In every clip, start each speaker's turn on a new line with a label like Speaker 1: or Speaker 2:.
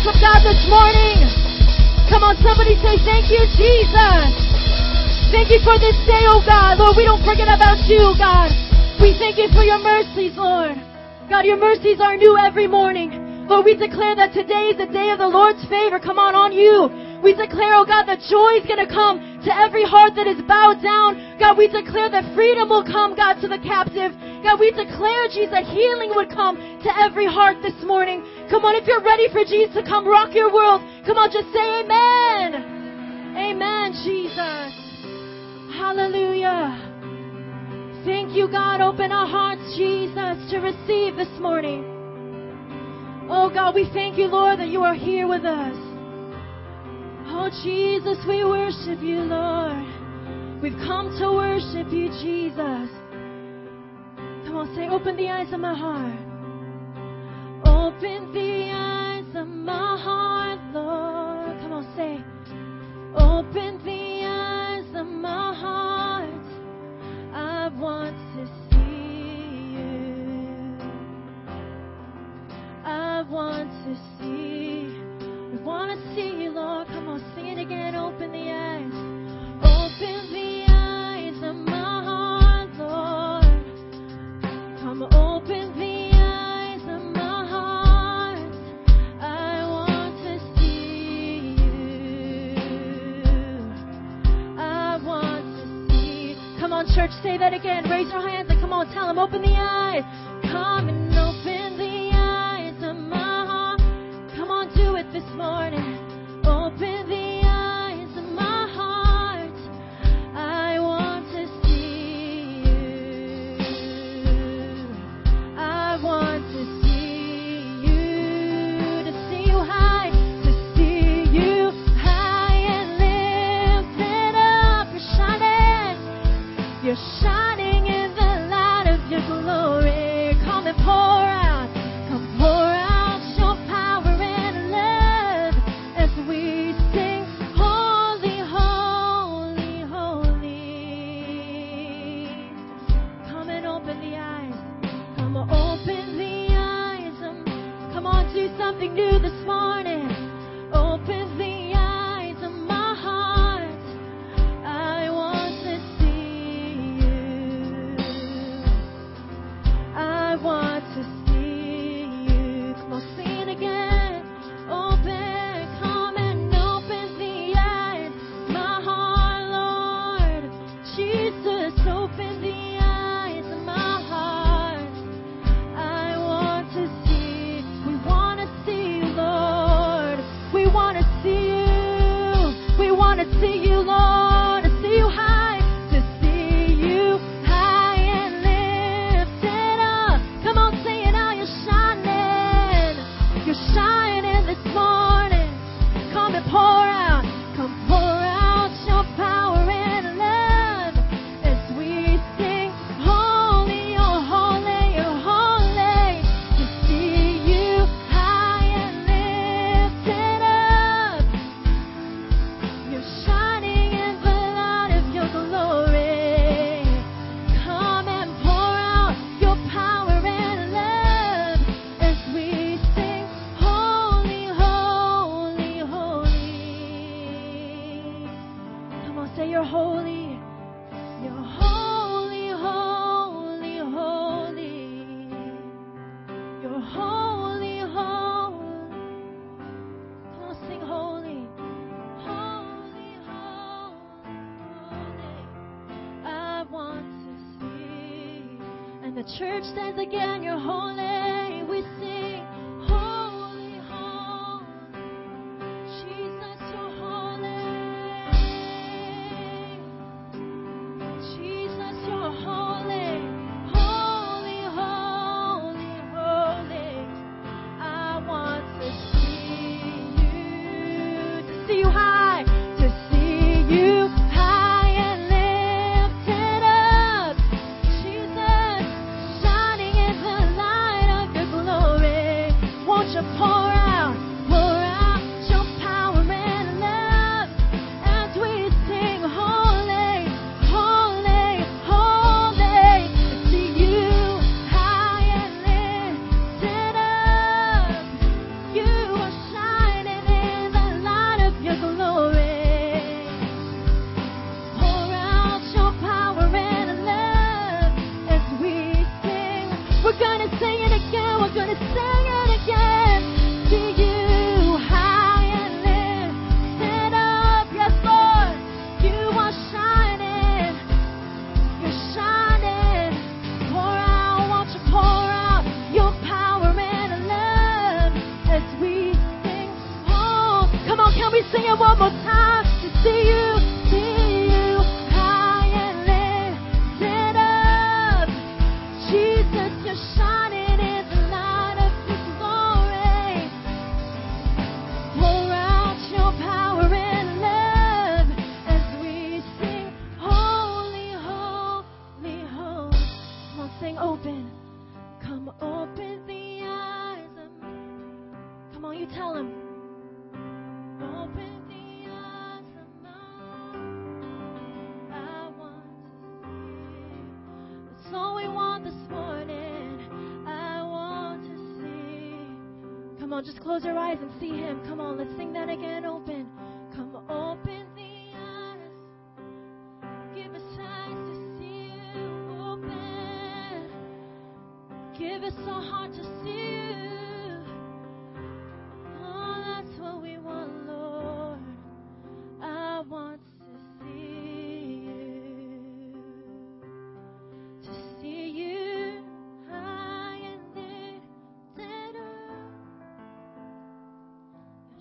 Speaker 1: of God this morning? Come on, somebody say thank you, Jesus. Thank you for this day, oh God. Lord, we don't forget about you, oh God. We thank you for your mercies, Lord. God, your mercies are new every morning. Lord, we declare that today is the day of the Lord's favor. Come on, on you. We declare, oh God, that joy is going to come to every heart that is bowed down. God, we declare that freedom will come, God, to the captive. God, we declare, Jesus, that healing would come to every heart this morning. Come on, if you're ready for Jesus to come rock your world, come on, just say amen. Amen, Jesus. Hallelujah. Thank you, God. Open our hearts, Jesus, to receive this morning. Oh, God, we thank you, Lord, that you are here with us. Oh, Jesus, we worship you, Lord. We've come to worship you, Jesus. Come on, say, open the eyes of my heart. Open the eyes of my heart, Lord. Come on, say, open the eyes of my heart. I want to see you. I want to see. We want to see you, Lord. Come on, sing it again. Open the eyes. Open the church, say that again. Raise your hands and come on, tell them, open the eyes. Come and knew the again your home.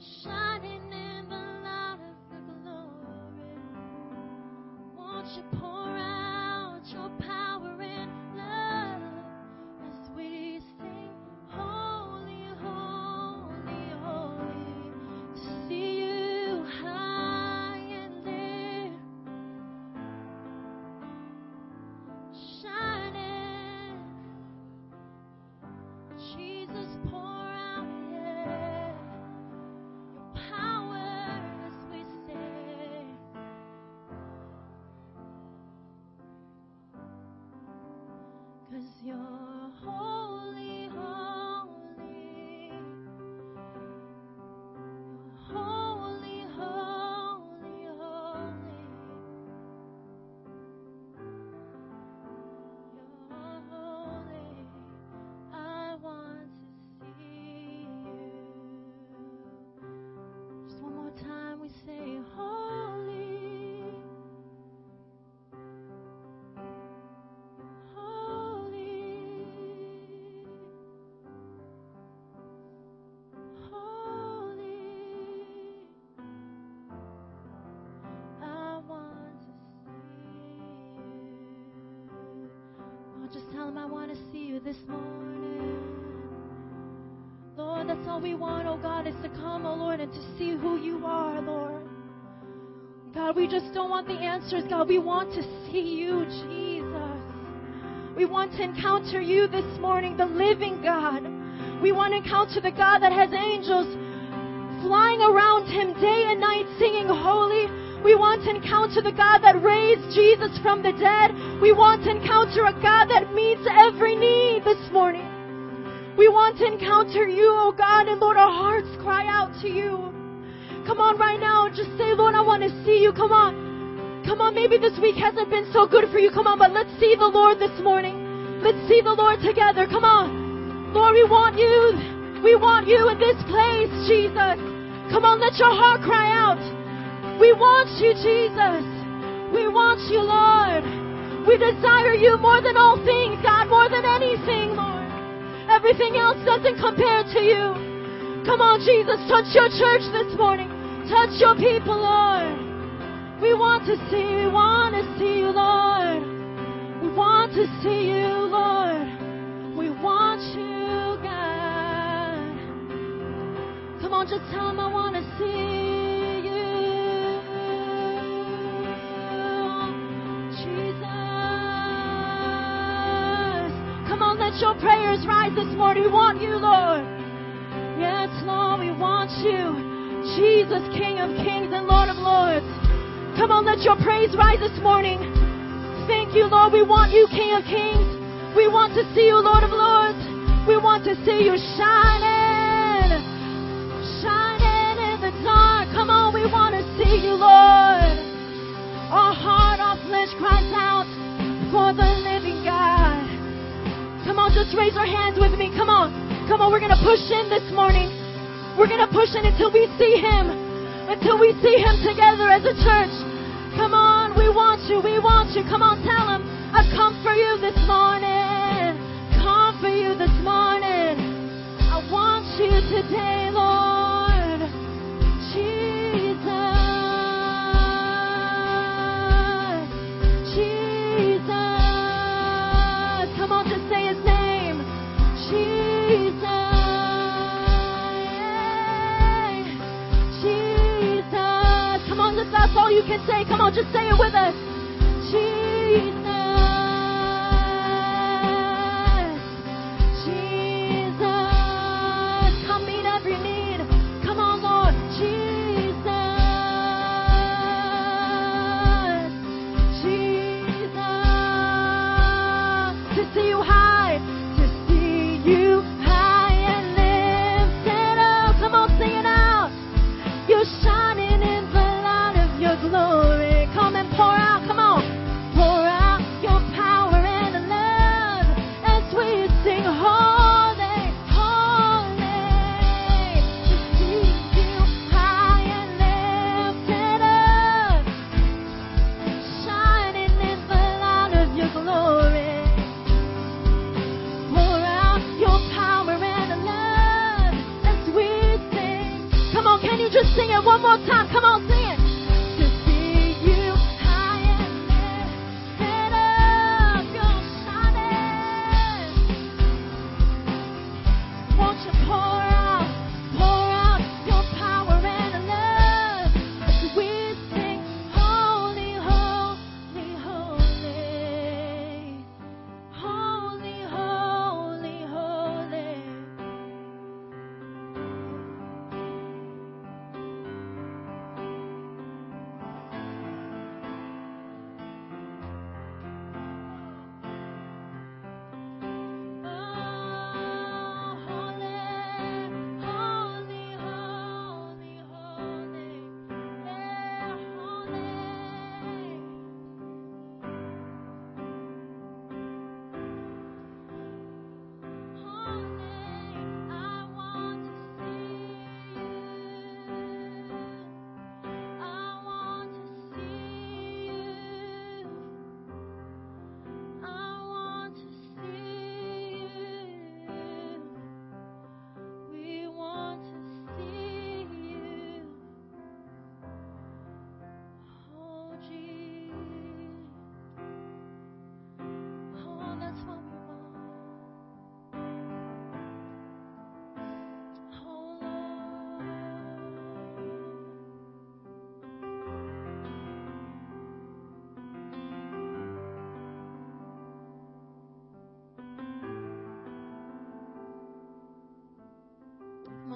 Speaker 1: shining in the light of the glory. Won't you pour this morning. Lord, that's all we want, oh God, is to come, oh Lord, and to see who you are, Lord. God, we just don't want the answers, God. We want to see you, Jesus. We want to encounter you this morning, the living God. We want to encounter the God that has angels flying around him day and night singing holy. We want to encounter the God that raised Jesus from the dead. We want to encounter a God that meets every need this morning. We want to encounter you, oh God, and Lord, our hearts cry out to you. Come on right now, just say, Lord, I want to see you. Come on. Come on, maybe this week hasn't been so good for you. Come on, but let's see the Lord this morning. Let's see the Lord together. Come on. Lord, we want you. We want you in this place, Jesus. Come on, let your heart cry out. We want you, Jesus. We want you, Lord. We desire you more than all things, God, more than anything, Lord. Everything else doesn't compare to you. Come on, Jesus, touch your church this morning. Touch your people, Lord. We want to see you, we want to see you, Lord. We want to see you, Lord. We want you, God. Come on, just tell him I want to see let your prayers rise this morning. We want you, Lord. Yes, Lord, we want you. Jesus, King of kings and Lord of lords. Come on, let your praise rise this morning. Thank you, Lord. We want you, King of kings. We want to see you, Lord of lords. We want to see you shining. Shining in the dark. Come on, we want to see you, Lord. Our heart, our flesh cries out for the living God. Just raise our hands with me. Come on. Come on, we're going to push in this morning. We're going to push in until we see Him. Until we see Him together as a church. Come on, we want you. We want you. Come on, tell Him, I've come for you this morning. Come for you this morning. I want you today, Lord. That's all you can say, come on, just say it with us.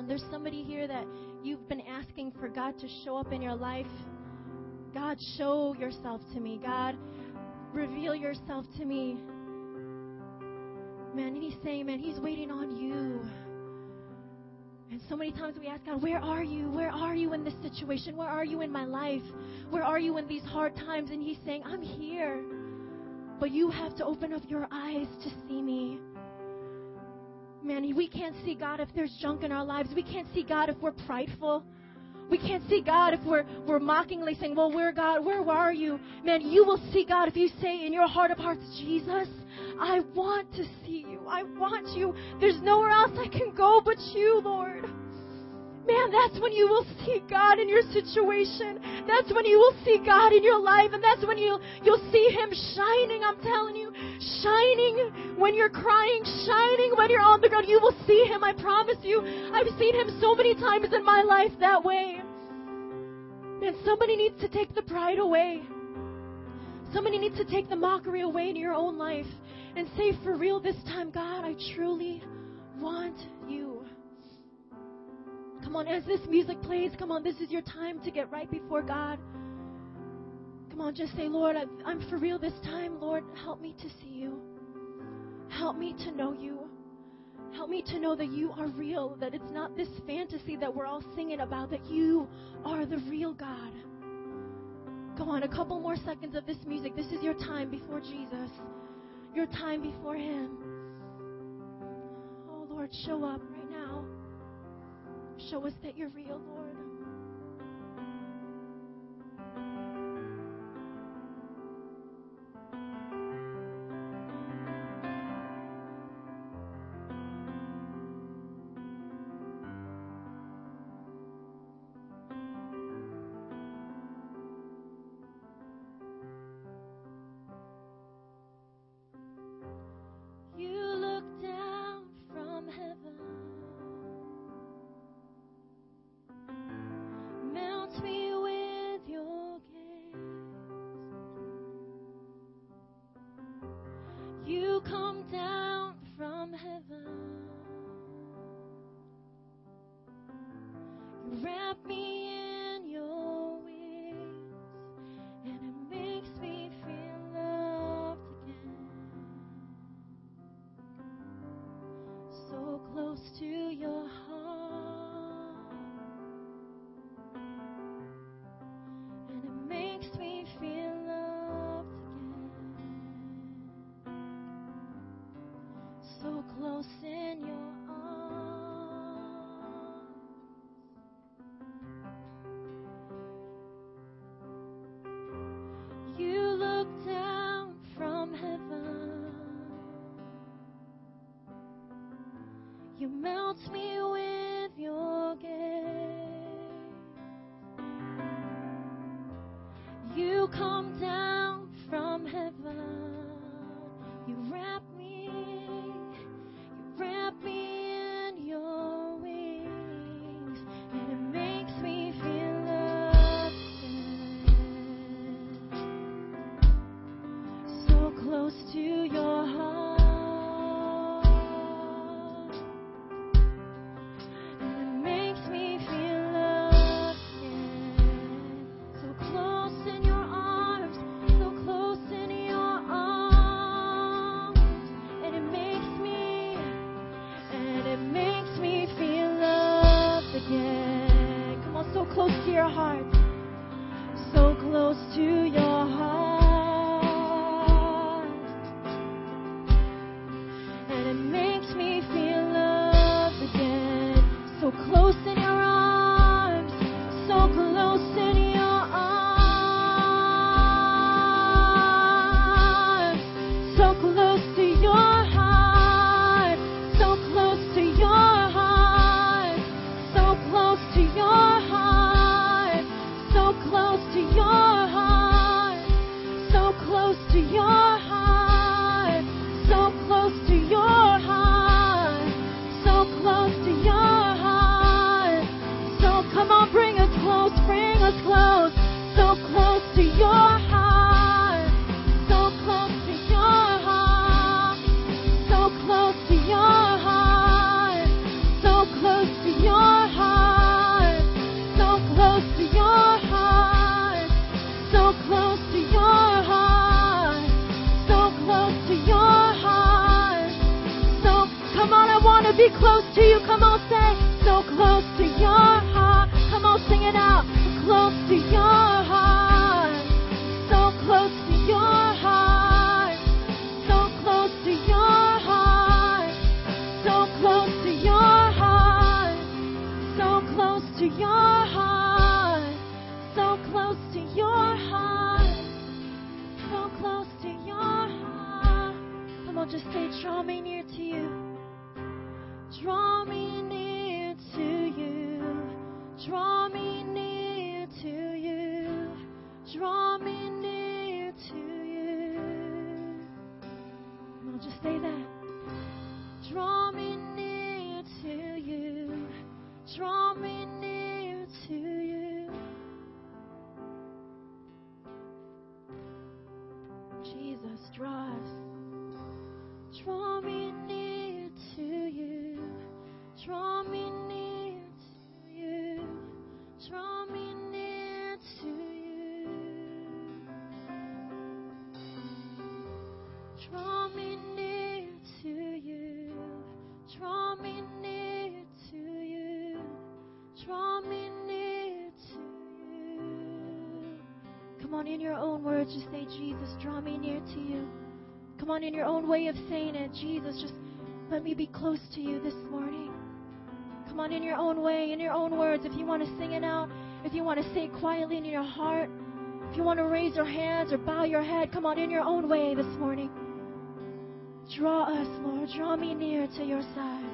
Speaker 1: Um, there's somebody here that you've been asking for God to show up in your life. God, show yourself to me. God, reveal yourself to me. Man, and He's saying, man, He's waiting on you. And so many times we ask God, Where are you? Where are you in this situation? Where are you in my life? Where are you in these hard times? And He's saying, I'm here. But you have to open up your eyes to see me. Man, we can't see God if there's junk in our lives. We can't see God if we're prideful. We can't see God if we're, we're mockingly saying, Well, where God? Where are you? Man, you will see God if you say in your heart of hearts, Jesus, I want to see you. I want you. There's nowhere else I can go but you, Lord. Man, that's when you will see God in your situation. That's when you will see God in your life. And that's when you'll, you'll see Him shining, I'm telling you. Shining when you're crying, shining when you're on the ground. You will see Him, I promise you. I've seen Him so many times in my life that way. Man, somebody needs to take the pride away. Somebody needs to take the mockery away in your own life and say, for real this time, God, I truly want you. Come on, as this music plays, come on, this is your time to get right before God. Come on, just say, Lord, I'm for real this time. Lord, help me to see you. Help me to know you. Help me to know that you are real, that it's not this fantasy that we're all singing about, that you are the real God. Come on, a couple more seconds of this music. This is your time before Jesus, your time before Him. Oh, Lord, show up. Show us that you're real, Lord. Be close to you. Come on, say, so close to your heart. Come on, sing it out. Close to your heart. So close to your heart. So close to your heart. So close to your heart. So close to your heart. So close to your heart. So close to your heart. Come on, just say, draw me near. Draw me near to you. Draw me Jesus, draw me near to you. Come on, in your own way of saying it, Jesus, just let me be close to you this morning. Come on, in your own way, in your own words. If you want to sing it out, if you want to say it quietly in your heart, if you want to raise your hands or bow your head, come on, in your own way this morning. Draw us, Lord. Draw me near to your side.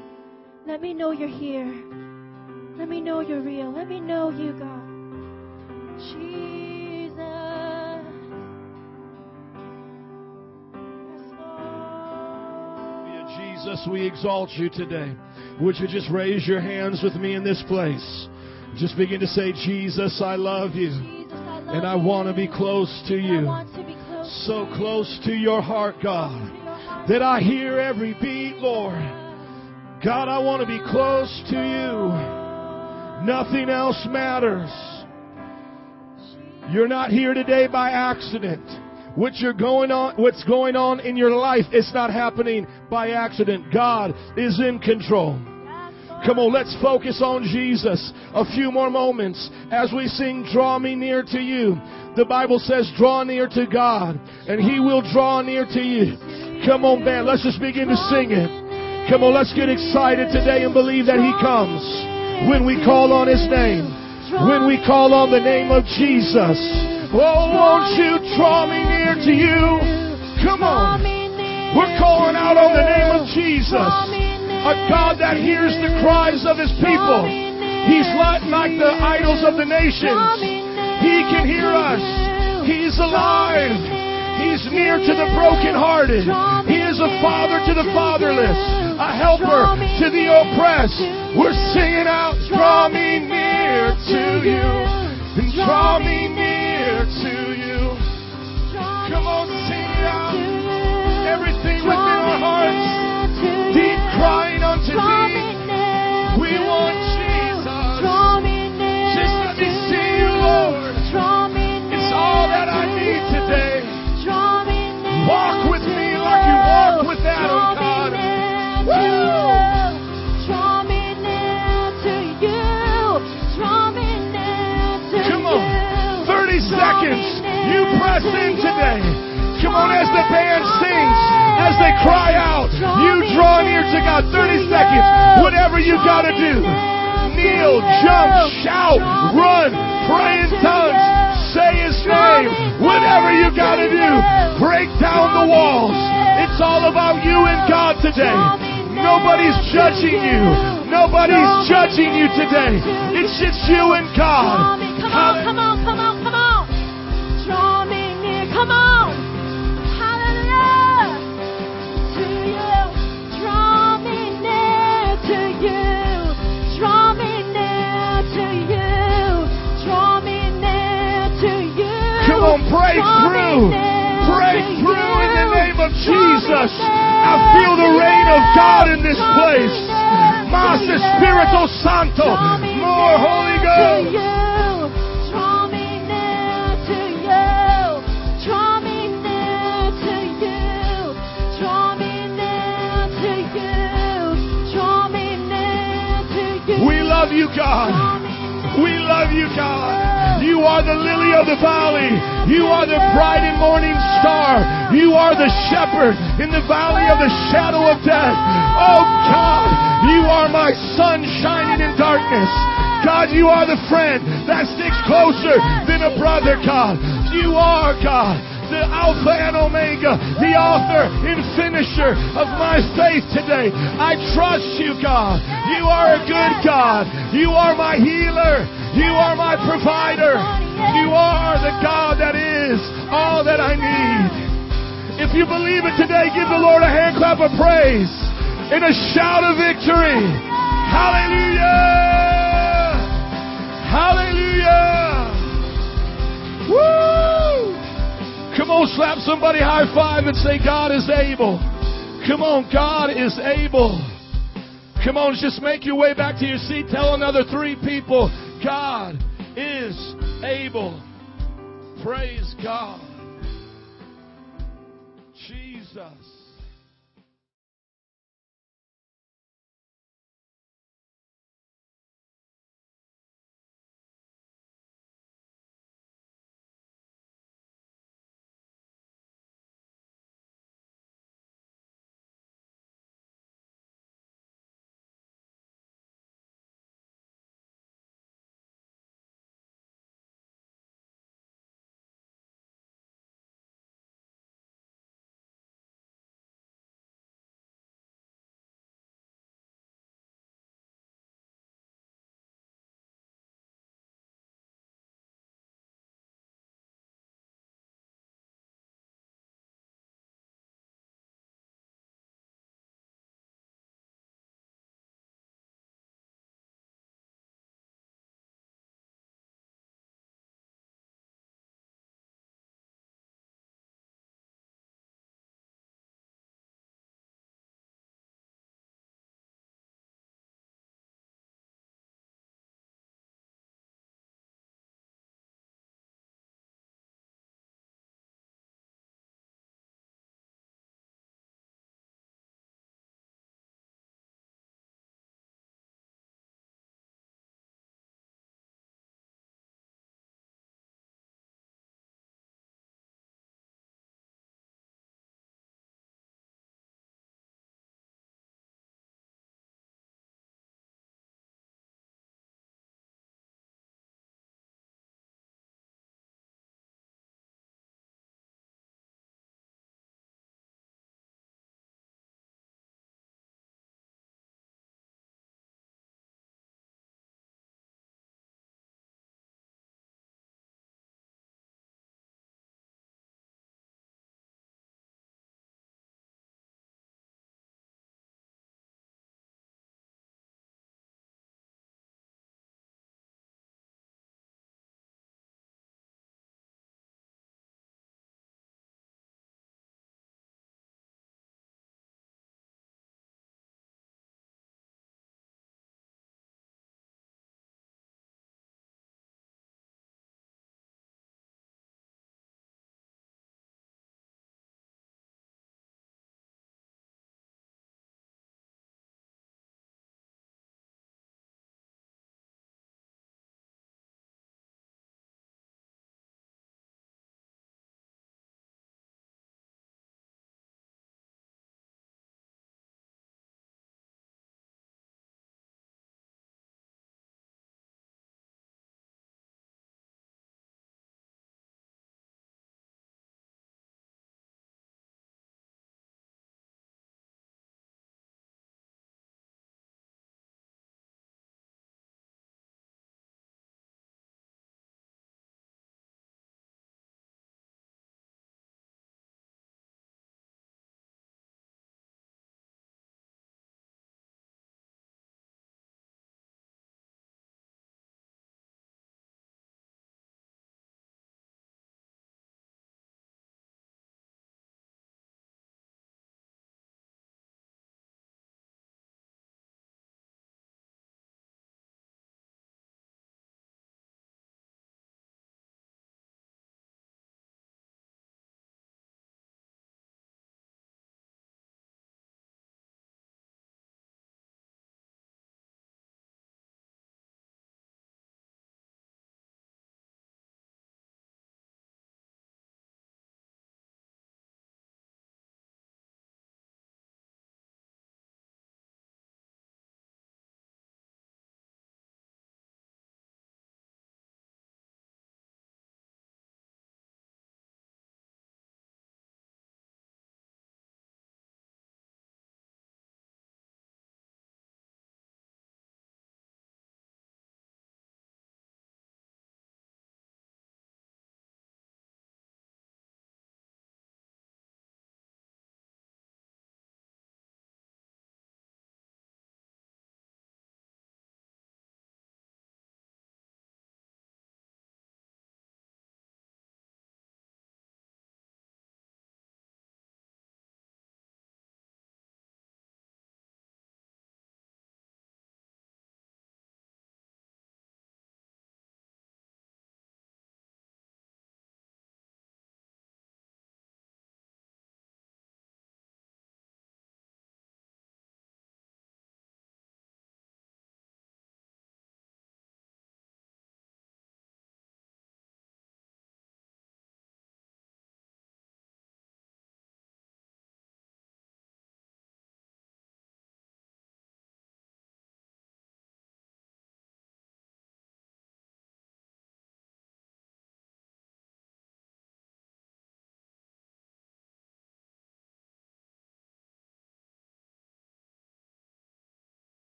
Speaker 1: Let me know you're here. Let me know you're real. Let me know you, God. Jesus.
Speaker 2: Jesus, we exalt you today. Would you just raise your hands with me in this place? Just begin to say, Jesus, I love you.
Speaker 1: Jesus, I love
Speaker 2: And I want to be close to you.
Speaker 1: want to be close
Speaker 2: So
Speaker 1: to you.
Speaker 2: close to your heart, God,
Speaker 1: your heart.
Speaker 2: that I hear every beat, Lord. God, I want to be close to you. Nothing else matters. You're not here today by accident. What you're going on, what's going on in your life, it's not happening by accident. God is in control. Come on, let's focus on Jesus a few more moments as we sing Draw Me Near to You. The Bible says, Draw near to God, and He will draw near to you. Come on, band, let's just begin to sing it. Come on, let's get excited today and believe that He comes when we call on His name, when we call on the name of Jesus. Oh, won't you draw me near to you? Come on. We're calling out on the name of Jesus. A God that hears the cries of his people. He's not like the idols of the nations. He can hear us. He's alive. He's near to the brokenhearted. He is a father to the fatherless, a helper to the oppressed. We're singing out, draw me near to you, and draw near to God. 30 seconds. Whatever you gotta do. Kneel, jump, shout, run, pray in tongues, say His name. Whatever you gotta do. Break down the walls. It's all about you and God today. Nobody's judging you. Nobody's judging you today. It's just you and God.
Speaker 1: Come on, come on, Come on,
Speaker 2: break through.
Speaker 1: near
Speaker 2: Break through in the name of Jesus. I feel the reign of. God in this place. Mas
Speaker 1: to.
Speaker 2: Espírito Santo. More Holy Ghost.
Speaker 1: you. Draw me near to you. Draw me near to you. Draw me near to you. Draw me
Speaker 2: love you, God. We love you, God. You are the lily of the valley. You are the bright and morning star. You are the shepherd in the valley of the shadow of death. Oh God, you are my sun shining in darkness. God, you are the friend that sticks closer than a brother, God. You are, God, the Alpha and Omega, the author and finisher of my faith today. I trust you, God. You are a good God. You are my healer. You are my provider. You are the God that is all that I need. If you believe it today, give the Lord a hand clap of praise and a shout of victory. Hallelujah! Hallelujah! Woo! Come on, slap somebody high five and say, God is able. Come on, God is able. Come on, just make your way back to your seat. Tell another three people, God is able. Praise God.